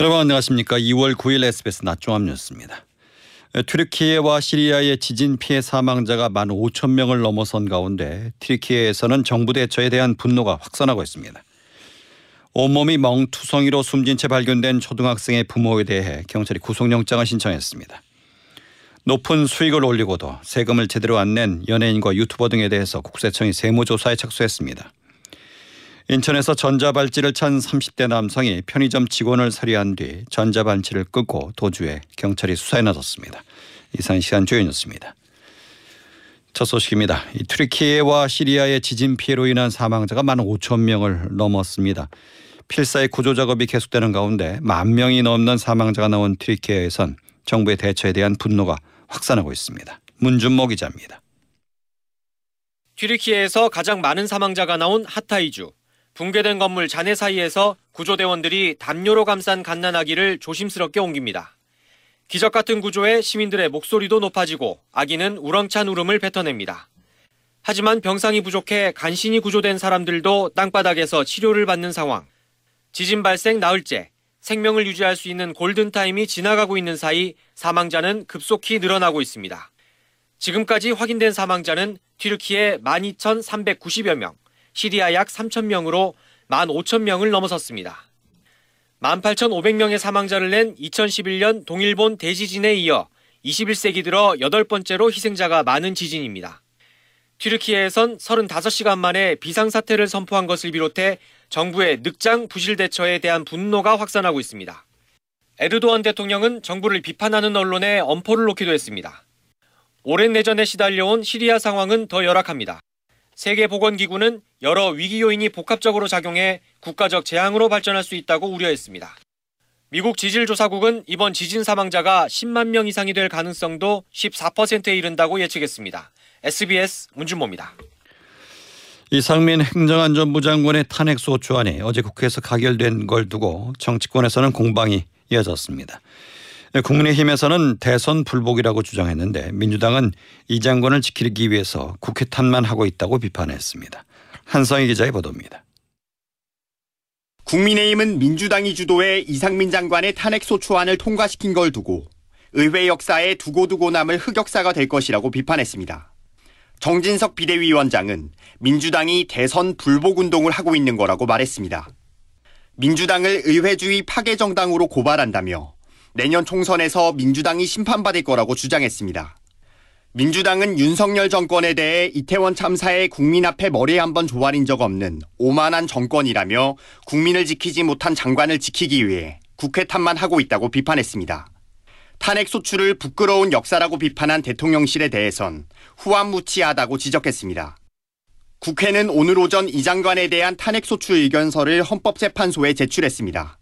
여러분 안녕하십니까. 2월 9일 SBS 낮종합 뉴스입니다. 트르키예와 시리아의 지진 피해 사망자가 1만 5천 명을 넘어선 가운데 트르키예에서는 정부 대처에 대한 분노가 확산하고 있습니다. 온몸이 멍투성이로 숨진 채 발견된 초등학생의 부모에 대해 경찰이 구속영장을 신청했습니다. 높은 수익을 올리고도 세금을 제대로 안 낸 연예인과 유튜버 등에 대해서 국세청이 세무조사에 착수했습니다. 인천에서 전자발찌를 찬 30대 남성이 편의점 직원을 살해한 뒤 전자발찌를 끄고 도주해 경찰이 수사에 나섰습니다. 이상 시간 조연이었습니다. 첫 소식입니다. 이 튀르키예와 시리아의 지진 피해로 인한 사망자가 1만 5천 명을 넘었습니다. 필사의 구조 작업이 계속되는 가운데 만 명이 넘는 사망자가 나온 튀르키예에선 정부의 대처에 대한 분노가 확산하고 있습니다. 문준모 기자입니다. 튀르키예에서 가장 많은 사망자가 나온 하타이주. 붕괴된 건물 잔해 사이에서 구조대원들이 담요로 감싼 갓난아기를 조심스럽게 옮깁니다. 기적 같은 구조에 시민들의 목소리도 높아지고 아기는 우렁찬 울음을 뱉어냅니다. 하지만 병상이 부족해 간신히 구조된 사람들도 땅바닥에서 치료를 받는 상황. 지진 발생 나흘째, 생명을 유지할 수 있는 골든타임이 지나가고 있는 사이 사망자는 급속히 늘어나고 있습니다. 지금까지 확인된 사망자는 튀르키예 12,390여 명, 시리아 약 3,000명으로 15,000명을 넘어섰습니다. 18,500명의 사망자를 낸 2011년 동일본 대지진에 이어 21세기 들어 여덟 번째로 희생자가 많은 지진입니다. 튀르키예에선 35시간 만에 비상사태를 선포한 것을 비롯해 정부의 늑장 부실 대처에 대한 분노가 확산하고 있습니다. 에르도안 대통령은 정부를 비판하는 언론에 엄포를 놓기도 했습니다. 오랜 내전에 시달려온 시리아 상황은 더 열악합니다. 세계보건기구는 여러 위기 요인이 복합적으로 작용해 국가적 재앙으로 발전할 수 있다고 우려했습니다. 미국 지질조사국은 이번 지진 사망자가 10만 명 이상이 될 가능성도 14%에 이른다고 예측했습니다. SBS 문준모입니다. 이상민 행정안전부 장관의 탄핵 소추안이 어제 국회에서 가결된 걸 두고 정치권에서는 공방이 이어졌습니다. 국민의힘에서는 대선 불복이라고 주장했는데 민주당은 이 장관을 지키기 위해서 국회 탓만 하고 있다고 비판했습니다. 한성희 기자의 보도입니다. 국민의힘은 민주당이 주도해 이상민 장관의 탄핵 소추안을 통과시킨 걸 두고 의회 역사에 두고두고 남을 흑역사가 될 것이라고 비판했습니다. 정진석 비대위원장은 민주당이 대선 불복 운동을 하고 있는 거라고 말했습니다. 민주당을 의회주의 파괴 정당으로 고발한다며 내년 총선에서 민주당이 심판받을 거라고 주장했습니다. 민주당은 윤석열 정권에 대해 이태원 참사에 국민 앞에 머리 한번 조아린 적 없는 오만한 정권이라며 국민을 지키지 못한 장관을 지키기 위해 국회 탓만 하고 있다고 비판했습니다. 탄핵 소추를 부끄러운 역사라고 비판한 대통령실에 대해선 후안무치하다고 지적했습니다. 국회는 오늘 오전 이 장관에 대한 탄핵 소추 의견서를 헌법재판소에 제출했습니다.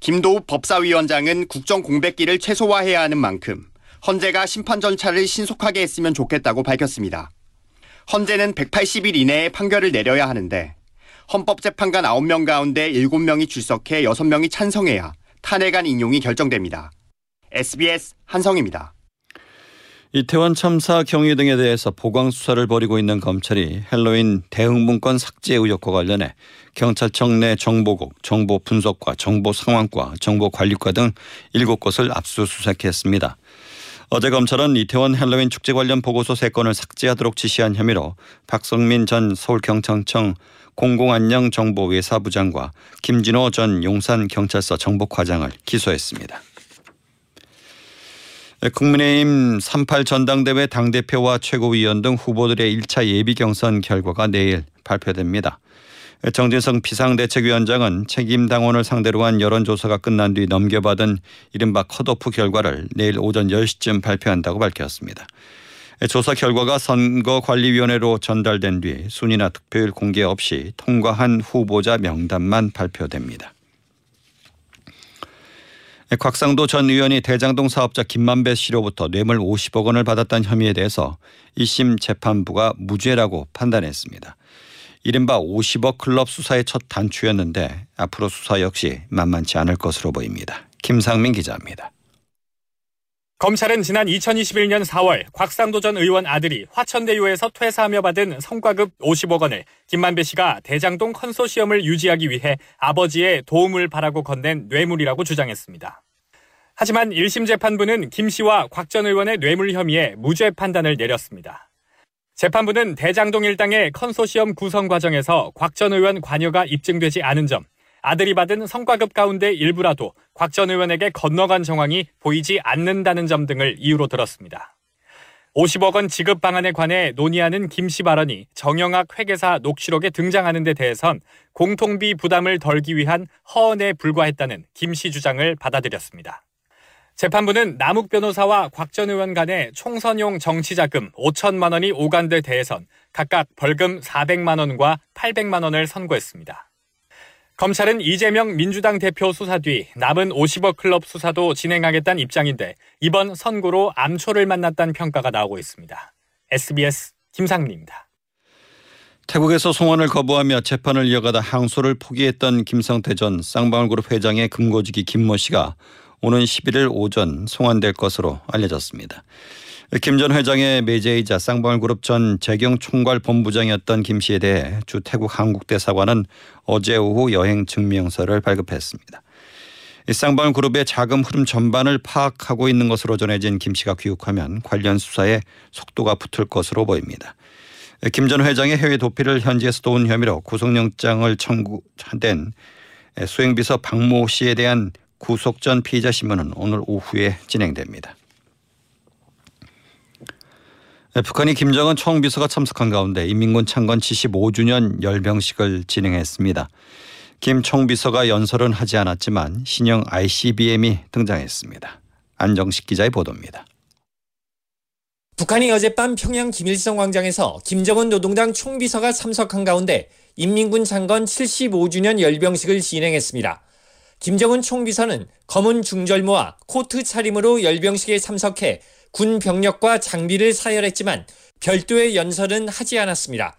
김도우 법사위원장은 국정 공백기를 최소화해야 하는 만큼 헌재가 심판 절차를 신속하게 했으면 좋겠다고 밝혔습니다. 헌재는 180일 이내에 판결을 내려야 하는데 헌법재판관 9명 가운데 7명이 출석해 6명이 찬성해야 탄핵안 인용이 결정됩니다. SBS 한성입니다. 이태원 참사 경위 등에 대해서 보강 수사를 벌이고 있는 검찰이 헬로윈 대응 문건 삭제 의혹과 관련해 경찰청 내 정보국, 정보 분석과 정보 상황과 정보 관리과 등 7곳을 압수수색했습니다. 어제 검찰은 이태원 헬로윈 축제 관련 보고서 3건을 삭제하도록 지시한 혐의로 박성민 전 서울경찰청 공공안녕정보외사부장과 김진호 전 용산경찰서 정보과장을 기소했습니다. 국민의힘 38 전당대회 당대표와 최고위원 등 후보들의 1차 예비 경선 결과가 내일 발표됩니다. 정진성 비상대책위원장은 책임 당원을 상대로 한 여론조사가 끝난 뒤 넘겨받은 이른바 컷오프 결과를 내일 오전 10시쯤 발표한다고 밝혔습니다. 조사 결과가 선거관리위원회로 전달된 뒤 순위나 득표율 공개 없이 통과한 후보자 명단만 발표됩니다. 곽상도 전 의원이 대장동 사업자 김만배 씨로부터 뇌물 50억 원을 받았다는 혐의에 대해서 1심 재판부가 무죄라고 판단했습니다. 이른바 50억 클럽 수사의 첫 단추였는데 앞으로 수사 역시 만만치 않을 것으로 보입니다. 김상민 기자입니다. 검찰은 지난 2021년 4월 곽상도 전 의원 아들이 화천대유에서 퇴사하며 받은 성과급 50억 원을 김만배 씨가 대장동 컨소시엄을 유지하기 위해 아버지의 도움을 바라고 건넨 뇌물이라고 주장했습니다. 하지만 1심 재판부는 김 씨와 곽 전 의원의 뇌물 혐의에 무죄 판단을 내렸습니다. 재판부는 대장동 일당의 컨소시엄 구성 과정에서 곽 전 의원 관여가 입증되지 않은 점, 아들이 받은 성과급 가운데 일부라도 곽 전 의원에게 건너간 정황이 보이지 않는다는 점 등을 이유로 들었습니다. 50억 원 지급 방안에 관해 논의하는 김 씨 발언이 정영학 회계사 녹취록에 등장하는 데 대해선 공통비 부담을 덜기 위한 허언에 불과했다는 김 씨 주장을 받아들였습니다. 재판부는 남욱 변호사와 곽 전 의원 간의 총선용 정치자금 5천만 원이 오간 데 대해선 각각 벌금 400만 원과 800만 원을 선고했습니다. 검찰은 이재명 민주당 대표 수사 뒤 남은 50억 클럽 수사도 진행하겠다는 입장인데 이번 선고로 암초를 만났다는 평가가 나오고 있습니다. SBS 김상민입니다. 태국에서 송환을 거부하며 재판을 이어가다 항소를 포기했던 김성태 전 쌍방울그룹 회장의 금고지기 김모 씨가 오는 11일 오전 송환될 것으로 알려졌습니다. 김 전 회장의 매제이자 쌍방울그룹 전 재경 총괄 본부장이었던 김 씨에 대해 주 태국 한국대사관은 어제 오후 여행 증명서를 발급했습니다. 쌍방울그룹의 자금 흐름 전반을 파악하고 있는 것으로 전해진 김 씨가 귀국하면 관련 수사에 속도가 붙을 것으로 보입니다. 김 전 회장의 해외 도피를 현지에서 도운 혐의로 구속영장을 청구된 수행비서 박모 씨에 대한 구속 전 피의자 신문은 오늘 오후에 진행됩니다. 북한이 김정은 총비서가 참석한 가운데 인민군 창건 75주년 열병식을 진행했습니다. 김 총비서가 연설은 하지 않았지만 신형 ICBM이 등장했습니다. 안정식 기자의 보도입니다. 북한이 어젯밤 평양 김일성 광장에서 김정은 노동당 총비서가 참석한 가운데 인민군 창건 75주년 열병식을 진행했습니다. 김정은 총비서는 검은 중절모와 코트 차림으로 열병식에 참석해 군 병력과 장비를 사열했지만 별도의 연설은 하지 않았습니다.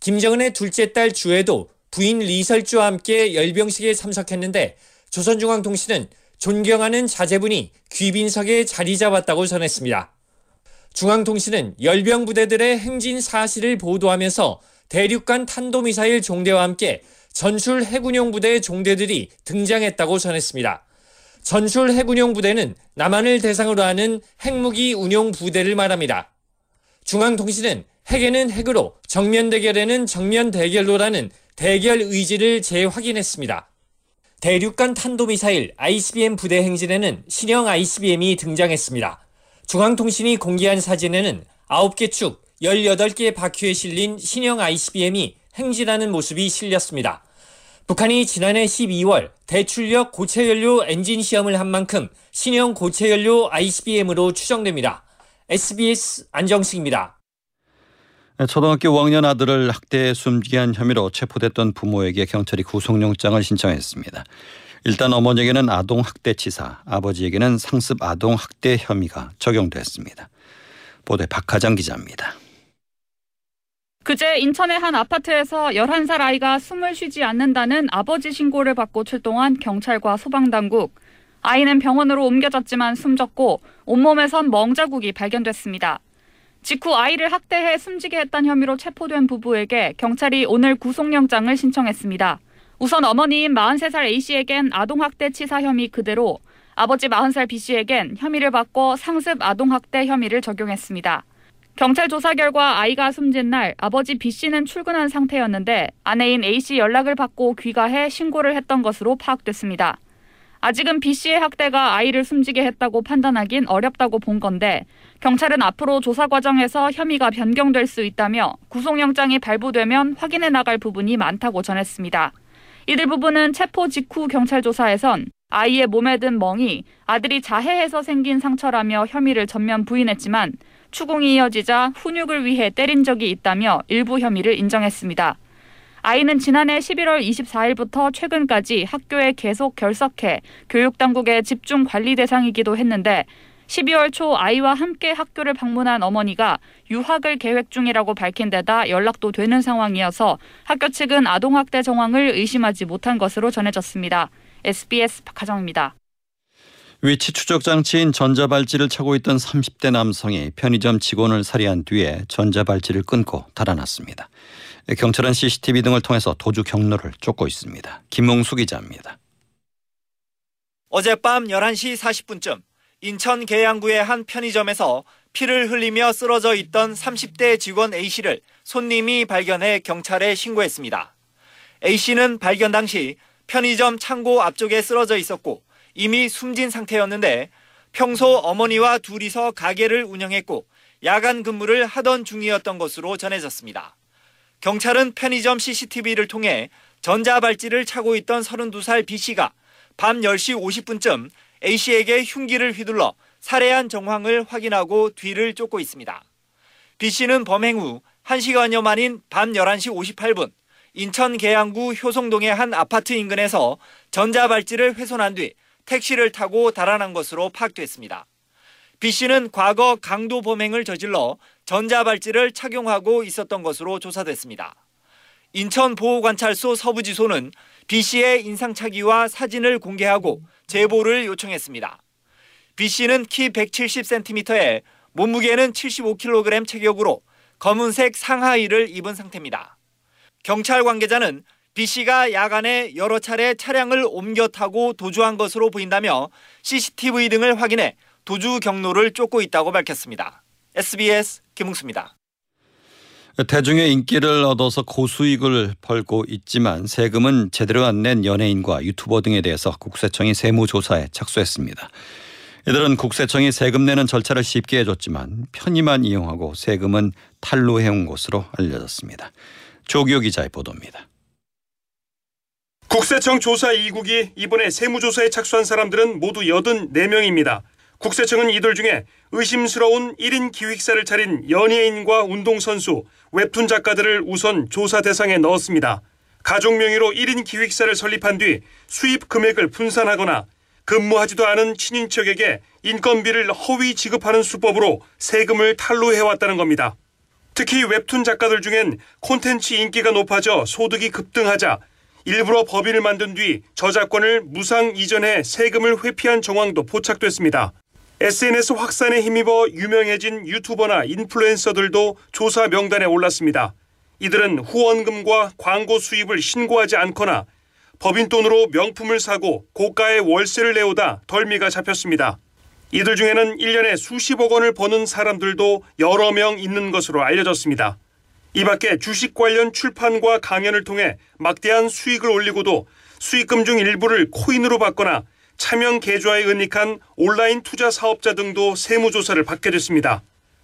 김정은의 둘째 딸 주애도 부인 리설주와 함께 열병식에 참석했는데 조선중앙통신은 존경하는 자제분이 귀빈석에 자리 잡았다고 전했습니다. 중앙통신은 열병 부대들의 행진 사실을 보도하면서 대륙간 탄도미사일 종대와 함께 전술 해군용 부대 종대들이 등장했다고 전했습니다. 전술 해군용 부대는 남한을 대상으로 하는 핵무기 운용 부대를 말합니다. 중앙통신은 핵에는 핵으로 정면 대결에는 정면 대결로라는 대결 의지를 재확인했습니다. 대륙간 탄도미사일 ICBM 부대 행진에는 신형 ICBM이 등장했습니다. 중앙통신이 공개한 사진에는 9개 축 18개 바퀴에 실린 신형 ICBM이 행진하는 모습이 실렸습니다. 북한이 지난해 12월 대출력 고체연료 엔진 시험을 한 만큼 신형 고체연료 ICBM으로 추정됩니다. SBS 안정식입니다. 초등학교 5학년 아들을 학대해 숨지게 한 혐의로 체포됐던 부모에게 경찰이 구속영장을 신청했습니다. 일단 어머니에게는 아동학대치사, 아버지에게는 상습 아동학대 혐의가 적용됐습니다. 보도에 박하장 기자입니다. 그제 인천의 한 아파트에서 11살 아이가 숨을 쉬지 않는다는 아버지 신고를 받고 출동한 경찰과 소방당국. 아이는 병원으로 옮겨졌지만 숨졌고 온몸에선 멍자국이 발견됐습니다. 직후 아이를 학대해 숨지게 했던 혐의로 체포된 부부에게 경찰이 오늘 구속영장을 신청했습니다. 우선 어머니인 43살 A씨에겐 아동학대 치사 혐의 그대로 아버지 40살 B씨에겐 혐의를 바꿔 상습 아동학대 혐의를 적용했습니다. 경찰 조사 결과 아이가 숨진 날 아버지 B 씨는 출근한 상태였는데 아내인 A 씨 연락을 받고 귀가해 신고를 했던 것으로 파악됐습니다. 아직은 B 씨의 학대가 아이를 숨지게 했다고 판단하긴 어렵다고 본 건데 경찰은 앞으로 조사 과정에서 혐의가 변경될 수 있다며 구속영장이 발부되면 확인해 나갈 부분이 많다고 전했습니다. 이들 부부는 체포 직후 경찰 조사에선 아이의 몸에 든 멍이 아들이 자해해서 생긴 상처라며 혐의를 전면 부인했지만 추궁이 이어지자 훈육을 위해 때린 적이 있다며 일부 혐의를 인정했습니다. 아이는 지난해 11월 24일부터 최근까지 학교에 계속 결석해 교육당국의 집중 관리 대상이기도 했는데 12월 초 아이와 함께 학교를 방문한 어머니가 유학을 계획 중이라고 밝힌 데다 연락도 되는 상황이어서 학교 측은 아동학대 정황을 의심하지 못한 것으로 전해졌습니다. SBS 박하정입니다. 위치 추적 장치인 전자발찌를 차고 있던 30대 남성이 편의점 직원을 살해한 뒤에 전자발찌를 끊고 달아났습니다. 경찰은 CCTV 등을 통해서 도주 경로를 쫓고 있습니다. 김홍수 기자입니다. 어젯밤 11시 40분쯤 인천 계양구의 한 편의점에서 피를 흘리며 쓰러져 있던 30대 직원 A씨를 손님이 발견해 경찰에 신고했습니다. A씨는 발견 당시 편의점 창고 앞쪽에 쓰러져 있었고 이미 숨진 상태였는데 평소 어머니와 둘이서 가게를 운영했고 야간 근무를 하던 중이었던 것으로 전해졌습니다. 경찰은 편의점 CCTV를 통해 전자발찌를 차고 있던 32살 B씨가 밤 10시 50분쯤 A씨에게 흉기를 휘둘러 살해한 정황을 확인하고 뒤를 쫓고 있습니다. B씨는 범행 후 1시간여 만인 밤 11시 58분 인천 계양구 효성동의 한 아파트 인근에서 전자발찌를 훼손한 뒤 택시를 타고 달아난 것으로 파악됐습니다. B씨는 과거 강도 범행을 저질러 전자발찌를 착용하고 있었던 것으로 조사됐습니다. 인천보호관찰소 서부지소는 B씨의 인상착의와 사진을 공개하고 제보를 요청했습니다. B씨는 키 170cm에 몸무게는 75kg 체격으로 검은색 상하의를 입은 상태입니다. 경찰 관계자는 B씨가 야간에 여러 차례 차량을 옮겨 타고 도주한 것으로 보인다며 CCTV 등을 확인해 도주 경로를 쫓고 있다고 밝혔습니다. SBS 김웅수입니다. 대중의 인기를 얻어서 고수익을 벌고 있지만 세금은 제대로 안 낸 연예인과 유튜버 등에 대해서 국세청이 세무조사에 착수했습니다. 이들은 국세청이 세금 내는 절차를 쉽게 해줬지만 편의만 이용하고 세금은 탈루해온 것으로 알려졌습니다. 조기호 기자의 보도입니다. 국세청 조사 2국이 이번에 세무조사에 착수한 사람들은 모두 84명입니다. 국세청은 이들 중에 의심스러운 1인 기획사를 차린 연예인과 운동선수, 웹툰 작가들을 우선 조사 대상에 넣었습니다. 가족 명의로 1인 기획사를 설립한 뒤 수입 금액을 분산하거나 근무하지도 않은 친인척에게 인건비를 허위 지급하는 수법으로 세금을 탈루해왔다는 겁니다. 특히 웹툰 작가들 중엔 콘텐츠 인기가 높아져 소득이 급등하자 일부러 법인을 만든 뒤 저작권을 무상 이전해 세금을 회피한 정황도 포착됐습니다. SNS 확산에 힘입어 유명해진 유튜버나 인플루엔서들도 조사 명단에 올랐습니다. 이들은 후원금과 광고 수입을 신고하지 않거나 법인 돈으로 명품을 사고 고가의 월세를 내오다 덜미가 잡혔습니다. 이들 중에는 1년에 수십억 원을 버는 사람들도 여러 명 있는 것으로 알려졌습니다. 이 밖에 주식 관련 출판과 강연을 통해 막대한 수익을 올리고도 수익금 중 일부를 코인으로 받거나 차명 계좌에 은닉한 온라인 투자 사업자 등도 세무조사를 받게 됐습니다.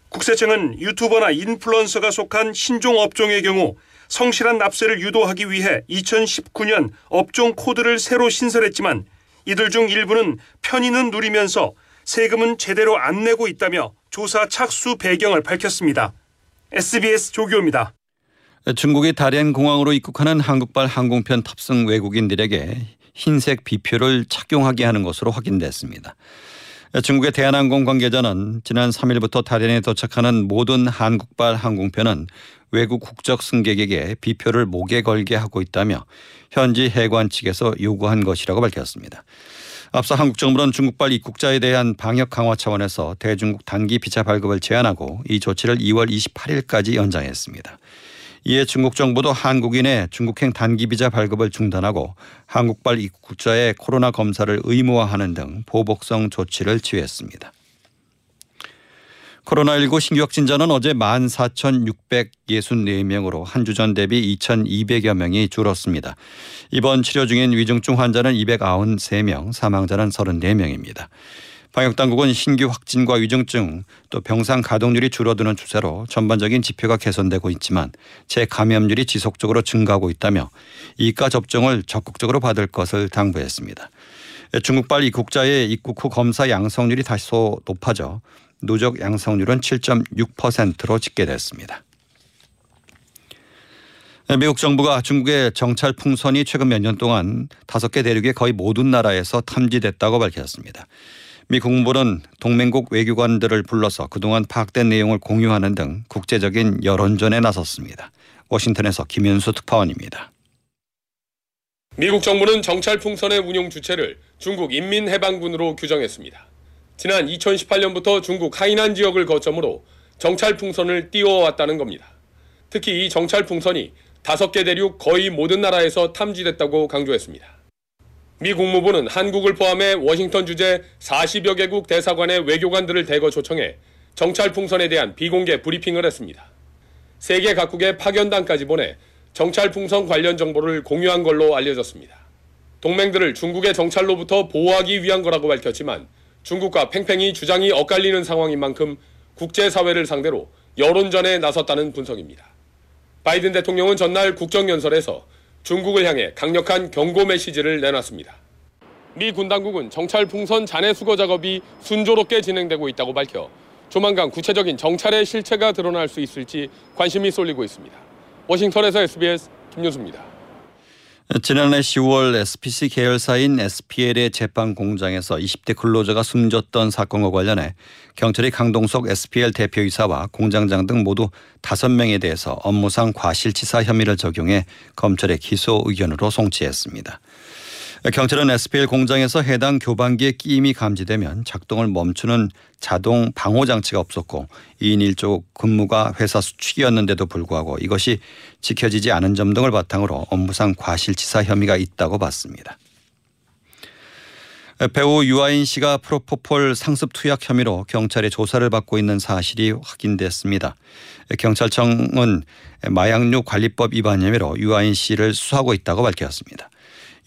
국세청은 유튜버나 인플루언서가 속한 신종 업종의 경우 성실한 납세를 유도하기 위해 2019년 업종 코드를 새로 신설했지만 이들 중 일부는 편의는 누리면서 세금은 제대로 안 내고 있다며 조사 착수 배경을 밝혔습니다. SBS 조교입니다. 중국의 다롄 공항으로 입국하는 한국발 항공편 탑승 외국인들에게 흰색 비표를 착용하게 하는 것으로 확인됐습니다. 중국의 대한항공 관계자는 지난 3일부터 다롄에 도착하는 모든 한국발 항공편은 외국 국적 승객에게 비표를 목에 걸게 하고 있다며 현지 해관 측에서 요구한 것이라고 밝혔습니다. 앞서 한국 정부는 중국발 입국자에 대한 방역 강화 차원에서 대중국 단기 비자 발급을 제한하고 이 조치를 2월 28일까지 연장했습니다. 이에 중국 정부도 한국인의 중국행 단기 비자 발급을 중단하고 한국발 입국자의 코로나 검사를 의무화하는 등 보복성 조치를 취했습니다. 코로나19 신규 확진자는 어제 14,664명으로 한 주 전 대비 2,200여 명이 줄었습니다. 입원 치료 중인 위중증 환자는 293명, 사망자는 34명입니다. 방역당국은 신규 확진과 위중증 또 병상 가동률이 줄어드는 추세로 전반적인 지표가 개선되고 있지만 재감염률이 지속적으로 증가하고 있다며 이가 접종을 적극적으로 받을 것을 당부했습니다. 중국발 입국자의 입국 후 검사 양성률이 다소 높아져 누적 양성률은 7.6%로 집계됐습니다. 미국 정부가 중국의 정찰 풍선이 최근 몇 년 동안 다섯 개 대륙의 거의 모든 나라에서 탐지됐다고 밝혔습니다. 미 국무부는 동맹국 외교관들을 불러서 그동안 파악된 내용을 공유하는 등 국제적인 여론전에 나섰습니다. 워싱턴에서 김현수 특파원입니다. 미국 정부는 정찰 풍선의 운용 주체를 중국 인민해방군으로 규정했습니다. 지난 2018년부터 중국 하이난 지역을 거점으로 정찰 풍선을 띄워왔다는 겁니다. 특히 이 정찰 풍선이 다섯 개 대륙 거의 모든 나라에서 탐지됐다고 강조했습니다. 미 국무부는 한국을 포함해 워싱턴 주재 40여 개국 대사관의 외교관들을 대거 초청해 정찰 풍선에 대한 비공개 브리핑을 했습니다. 세계 각국의 파견단까지 보내 정찰 풍선 관련 정보를 공유한 걸로 알려졌습니다. 동맹들을 중국의 정찰로부터 보호하기 위한 거라고 밝혔지만 중국과 팽팽히 주장이 엇갈리는 상황인 만큼 국제사회를 상대로 여론전에 나섰다는 분석입니다. 바이든 대통령은 전날 국정연설에서 중국을 향해 강력한 경고 메시지를 내놨습니다. 미 군 당국은 정찰 풍선 잔해 수거 작업이 순조롭게 진행되고 있다고 밝혀 조만간 구체적인 정찰의 실체가 드러날 수 있을지 관심이 쏠리고 있습니다. 워싱턴에서 SBS 김윤수입니다. 지난해 10월 SPC 계열사인 SPL의 제빵 공장에서 20대 근로자가 숨졌던 사건과 관련해 경찰이 강동석 SPL 대표이사와 공장장 등 모두 5명에 대해서 업무상 과실치사 혐의를 적용해 검찰에 기소 의견으로 송치했습니다. 경찰은 SPL 공장에서 해당 교반기에 끼임이 감지되면 작동을 멈추는 자동 방호 장치가 없었고 2인 1조 근무가 회사 수칙이었는데도 불구하고 이것이 지켜지지 않은 점 등을 바탕으로 업무상 과실치사 혐의가 있다고 봤습니다. 배우 유아인 씨가 프로포폴 상습 투약 혐의로 경찰의 조사를 받고 있는 사실이 확인됐습니다. 경찰청은 마약류 관리법 위반 혐의로 유아인 씨를 수사하고 있다고 밝혔습니다.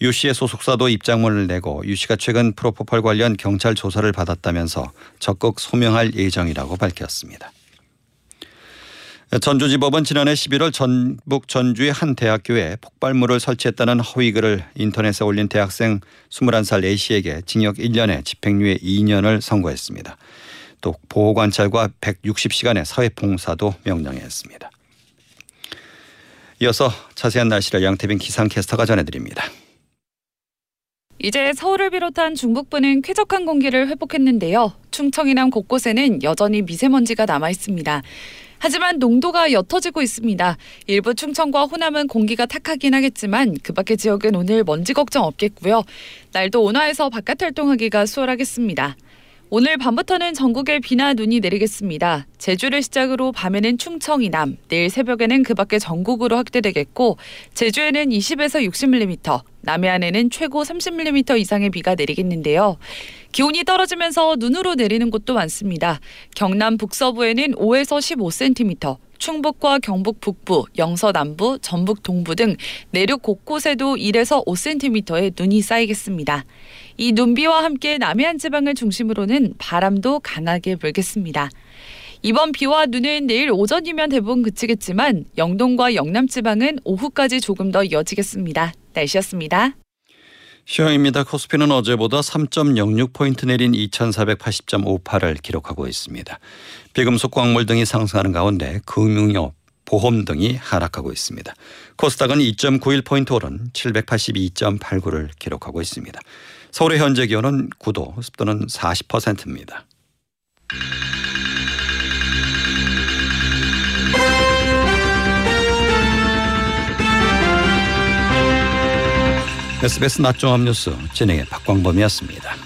유 씨의 소속사도 입장문을 내고 유 씨가 최근 프로포폴 관련 경찰 조사를 받았다면서 적극 소명할 예정이라고 밝혔습니다. 전주지법은 지난해 11월 전북 전주의 한 대학교에 폭발물을 설치했다는 허위글을 인터넷에 올린 대학생 21살 A씨에게 징역 1년에 집행유예 2년을 선고했습니다. 또 보호관찰과 160시간의 사회봉사도 명령했습니다. 이어서 자세한 날씨를 양태빈 기상캐스터가 전해드립니다. 이제 서울을 비롯한 중북부는 쾌적한 공기를 회복했는데요. 충청 이남 곳곳에는 여전히 미세먼지가 남아 있습니다. 하지만 농도가 옅어지고 있습니다. 일부 충청과 호남은 공기가 탁하긴 하겠지만 그 밖의 지역은 오늘 먼지 걱정 없겠고요. 날도 온화해서 바깥 활동하기가 수월하겠습니다. 오늘 밤부터는 전국에 비나 눈이 내리겠습니다. 제주를 시작으로 밤에는 충청 이남, 내일 새벽에는 그 밖에 전국으로 확대되겠고 제주에는 20에서 60mm, 남해안에는 최고 30mm 이상의 비가 내리겠는데요. 기온이 떨어지면서 눈으로 내리는 곳도 많습니다. 경남 북서부에는 5에서 15cm, 충북과 경북 북부, 영서 남부, 전북 동부 등 내륙 곳곳에도 1에서 5cm의 눈이 쌓이겠습니다. 이 눈비와 함께 남해안 지방을 중심으로는 바람도 강하게 불겠습니다. 이번 비와 눈은 내일 오전이면 대부분 그치겠지만 영동과 영남 지방은 오후까지 조금 더 이어지겠습니다. 날씨였습니다. 시황입니다. 코스피는 어제보다 3.06포인트 내린 2480.58을 기록하고 있습니다. 비금속 광물 등이 상승하는 가운데 금융업, 보험 등이 하락하고 있습니다. 코스닥은 2.91포인트 오른 782.89를 기록하고 있습니다. 서울의 현재 기온은 9도, 습도는 40%입니다. SBS 낮종합 뉴스 진행의 박광범이었습니다.